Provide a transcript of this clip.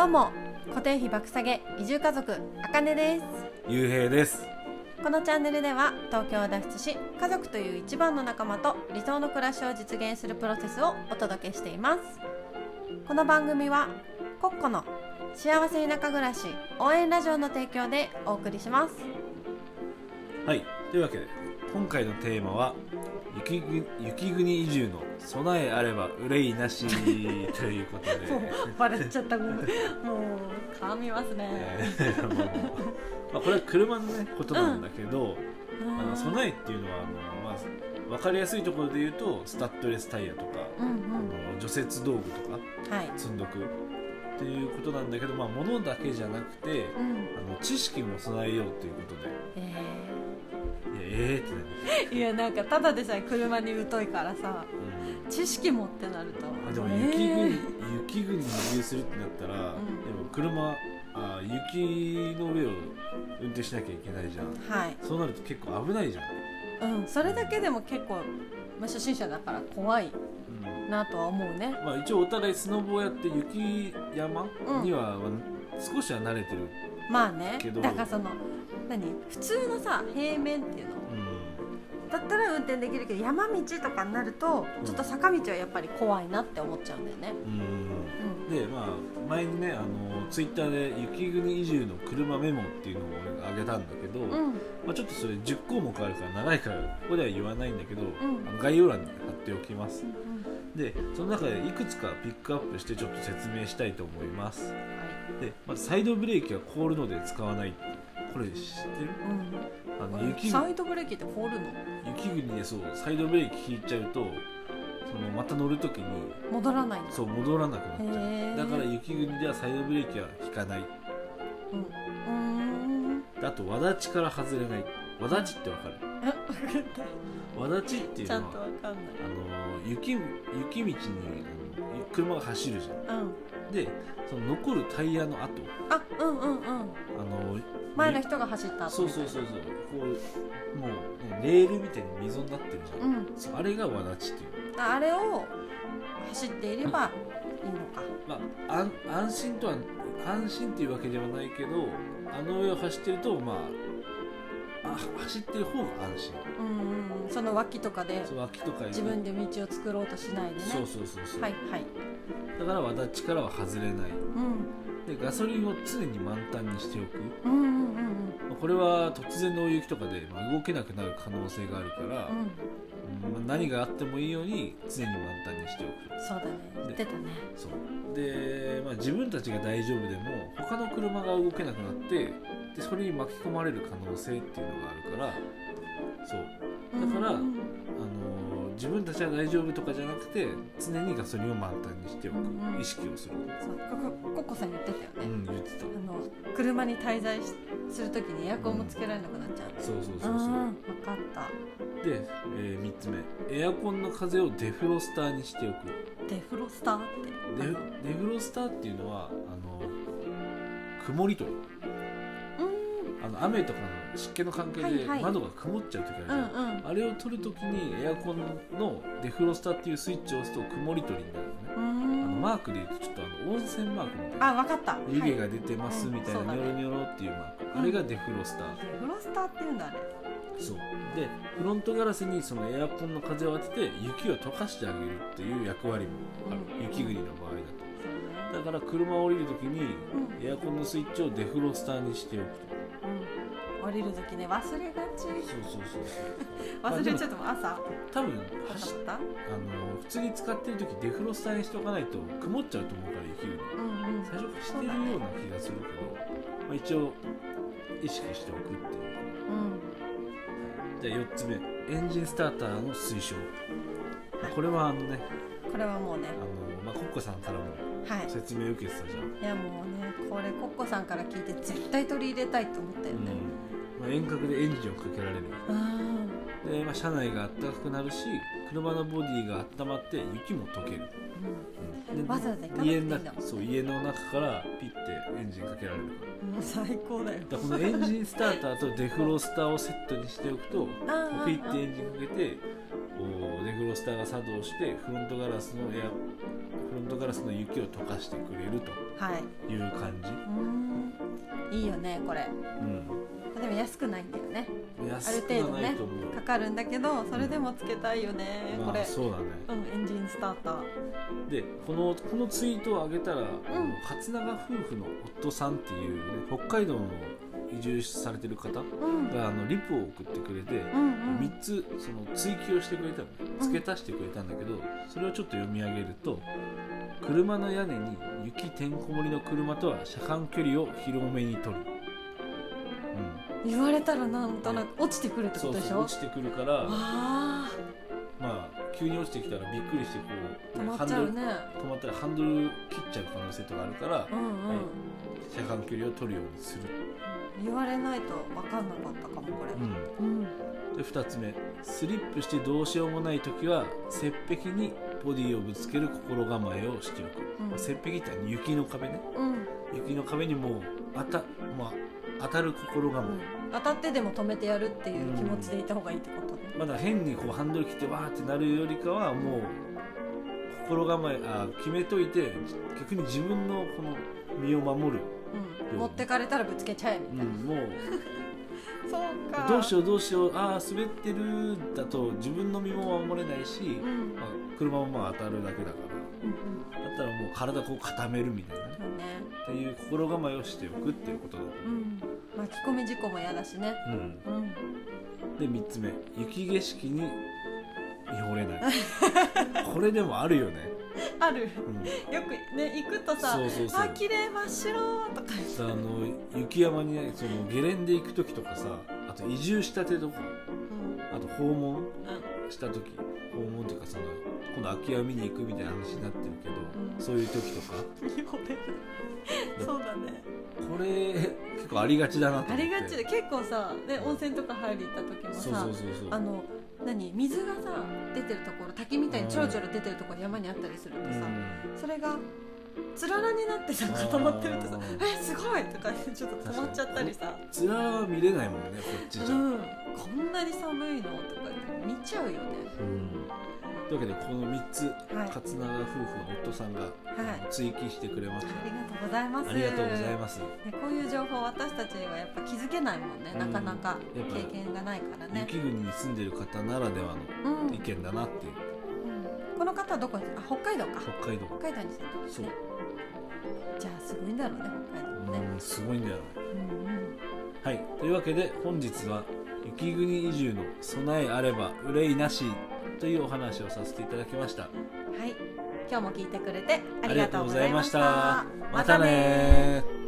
どうも固定費爆下げ移住家族あかねです。ゆうへいです。このチャンネルでは東京を脱出し家族という一番の仲間と理想の暮らしを実現するプロセスをお届けしています。この番組はコッコの幸せ田舎暮らし応援ラジオの提供でお送りします。はい。というわけで今回のテーマは雪国雪国移住の備えあれば憂いなしということで。ちゃったごめん。もう噛みますね。まあ、これは車の、ね、ことなんだけど、あの備えっていうのはあの、まあ、分かりやすいところで言うとスタッドレスタイヤとか、うんうん。あの除雪道具とかはい。積んどくっていうことなんだけど、まあ、物だけじゃなくてうん。あの知識も備えようということで。えいやえーって。ーいやなんかただでさえ車に疎いからさ何、うん。知識持ってなると。あでもえー。雪国、雪国に移住するってなったら、ん。でも車あ雪の上を運転しなきゃいけないじゃん。はい。そうなると結構危ないじゃん、うん、それだけでも結構、まあ、初心者だから怖いうん。なとは思うね。まあ、一応お互いスノボをやって雪山うん。には、まあ少しは慣れてる、まあね。けど。だからその何？普通のさ平面っていうの？うんだったら運転できるけど山道とかになるとうん。ちょっと坂道はやっぱり怖いなって思っちゃうんだよね。うん。でまあ前にねあのツイッターで雪国移住の車メモっていうのをあげたんだけど、うん。うんまあ、ちょっとそれ10項目あるから長いからここでは言わないんだけど、ん。あの概要欄に貼っておきます。うんでその中でいくつかピックアップしてちょっと説明したいと思います。はでまずサイドブレーキは凍るので使わないこれ知ってる？うん。の雪サイドブレーキって凍るの？雪国でそうサイドブレーキ引いちゃうとそのまた乗るときに戻らないそう戻らなくなっちゃう。だから雪国ではサイドブレーキは引かない。うん。うーん。であと輪立ちから外れない。輪立ちってわかる？輪立ちっていうちゃんとのはわかんない。あの雪雪道にあの車が走るじゃん。うん。でその残るタイヤの跡。あうんうんうん。あの前の人が走った後そうそうそうそう。こうもう、ね、レールみたいに溝になってるじゃん、うん。あれが輪立ちっていう。あれを走っていればいいのか。まあ安安心とは安心っていうわけではないけどあの上を走ってるとまああ走ってる方が安心。うんうんうん。その脇とかでそう脇とか自分で道を作ろうとしないでね。そうそうそうそう、はいはい。だから輪立ちからは外れない。うん。でガソリンを常に満タンにしておく。うんこれは突然の大雪とかで、まあ、動けなくなる可能性があるから、うん。うんまあ何があってもいいように常に満タンにしておく。そうだね。言ってたね。そう。で、まあ、自分たちが大丈夫でも他の車が動けなくなってでそれに巻き込まれる可能性っていうのがあるからそう。だから、うんうん自分たちは大丈夫とかじゃなくて常にガソリンを満タンにしておく、うん。うん意識をする、そう。ここコッコさん言ってたよね、うん、言ってた。あの車に滞在しするときにエアコンもつけられなくなっちゃう。そうそううそうそう、ん分かった。で、え3つ目。エアコンの風をデフロスターにしておく。デフロスターって？デフロスターっていうのはあの曇り取りう。んあの雨とかの湿気の関係ではいはい。窓が曇っちゃう時あるじうゃん、んうん。あれを取るときにエアコンのデフロスターっていうスイッチを押すと曇り取りになるのね、うあのんマークで言うとちょっとあの温泉マークみたいなあ分かった。湯気はい。が出てますみたいなうんそうだね。ニョロニョロっていうマーク、うんあれがデフロスター、デフロスターっていうんだあれそう。でフロントガラスにそのエアコンの風を当てて雪を溶かしてあげるっていう役割もある、うん。雪国の場合だと。だから車を降りるときにうん。エアコンのスイッチをデフロスターにしておくとうん。降りるときね忘れがち。そうそうそうそう。忘れちゃっても朝。多分走っった？あの普通に使ってる時デフロスターにしておかないと曇っちゃうと思うから雪国うんうん。最初からしてるような気がするけど、まあ、一応意識しておくっていう。うん。じゃあ4つ目。エンジンスターターの推奨。これはあのねこれはもうね。あの、まあ、コッコさんからもはい。説明受けてたじゃん、いやもうねこれコッコさんから聞いて絶対取り入れたいと思ったよね。うん。まあ、遠隔でエンジンをかけられるうんで、まあ、車内が暖かくなるし車のボディが温まって雪も溶ける、うん。でわざわざ行か家のそう家の中からピッてエンジンかけられるもう最高だよ。だこのエンジンスターターとデフロスターをセットにしておくとピッてエンジンかけてデフロスターが作動してフロントガラスのエアフロントガラスの雪を溶かしてくれるとはい。いう感じ、うん。いいよねこれ。うん、でも安くないんだよね。安くはないと思う、かかるんだけどそれでもつけたいよね、これ。まあそうだね。うんエンジンスターター。でこのこのツイートを上げたら、あの勝永夫婦の夫さんっていう、ね、北海道の移住されてる方がうん。あのリプを送ってくれて、うんうん。3つその追記をしてくれたの。ね付け足してくれたんだけど、それをちょっと読み上げると車の屋根に雪てんこ盛りの車とは車間距離を広めに取る、言われたらなんとなく落ちてくるってことでしょ？落ちてくるからあ。まあ急に落ちてきたらびっくりしてこあう止まっちゃうね。止まったらハンドル切っちゃう可能性とかあるからうんうん、車間距離を取るようにする、言われないと分かんなかったかもこれ。うん、うん。で2つ目。スリップしてどうしようもない時は雪壁にボディをぶつける心構えをしておく、うん。まあ雪壁って雪の壁ね。うん。雪の壁にもう当た,、まあ、当たる心構え、当たってでも止めてやるっていう気持ちでいた方がいいってことね。まだ変にこうハンドル切ってわーってなるよりかはもう心構えあ決めといて逆に自分のこの身を守る、うん、持ってかれたらぶつけちゃえみたいな、うん、もう。そうか。どうしようどうしよう。ああ滑ってるだと自分の身も守れないし、うん。まあ、車もまあ当たるだけだから。うんうん。だったらもう体こう固めるみたいなね。っていう心構えをしておくっていうことだと思う。ん。巻き込み事故も嫌だしね。う、うん、うん。で3つ目。雪景色に見惚れない。これでもあるよね、ある。うん、よくね行くとさそうそうそう。あ綺麗真っ白とか。言ってあの雪山にねそのゲレンデ行く時とかさあと移住したてとかうん。あと訪問うん。した時訪問っていうかその今度空き家見に行くみたいな話になってるけど、うん。そういう時とか？そうだね。これ結構ありがちだなと思って。ありがち。で結構さ、ね、温泉とか入り行った時もさそうそうそうそう。あの何？水がさ出てるところ滝みたいにちょろちょろ出てるところ山にあったりするとさ、それがつららになってさ固まってるとさあ「えすごい!」とかちょっと止まっちゃったりさ。つららは見れないもんねこっち「じゃ、うん、こんなに寒いの?」とか見ちゃうよね。というわけでこの3つ、はい。勝永夫婦の夫さんが、はい。追記してくれました。ありがとうございます。ありがとうございます。ね、こういう情報私たちはやっぱ気づけないもんね、うん。なかなか経験がないからね、雪国に住んでる方ならではうん。の意見だなっていう、うんこの方はどこに？あ北海道か。北海道。北海道に住んでるんでじゃあすごいんだろうね北海道。もね、うんすごいんだようんうん。はい。というわけで本日は雪国移住の備えあれば憂いなしというお話をさせていただきました。はい。今日も聞いてくれてありがとうございました。ありがとうございました。またね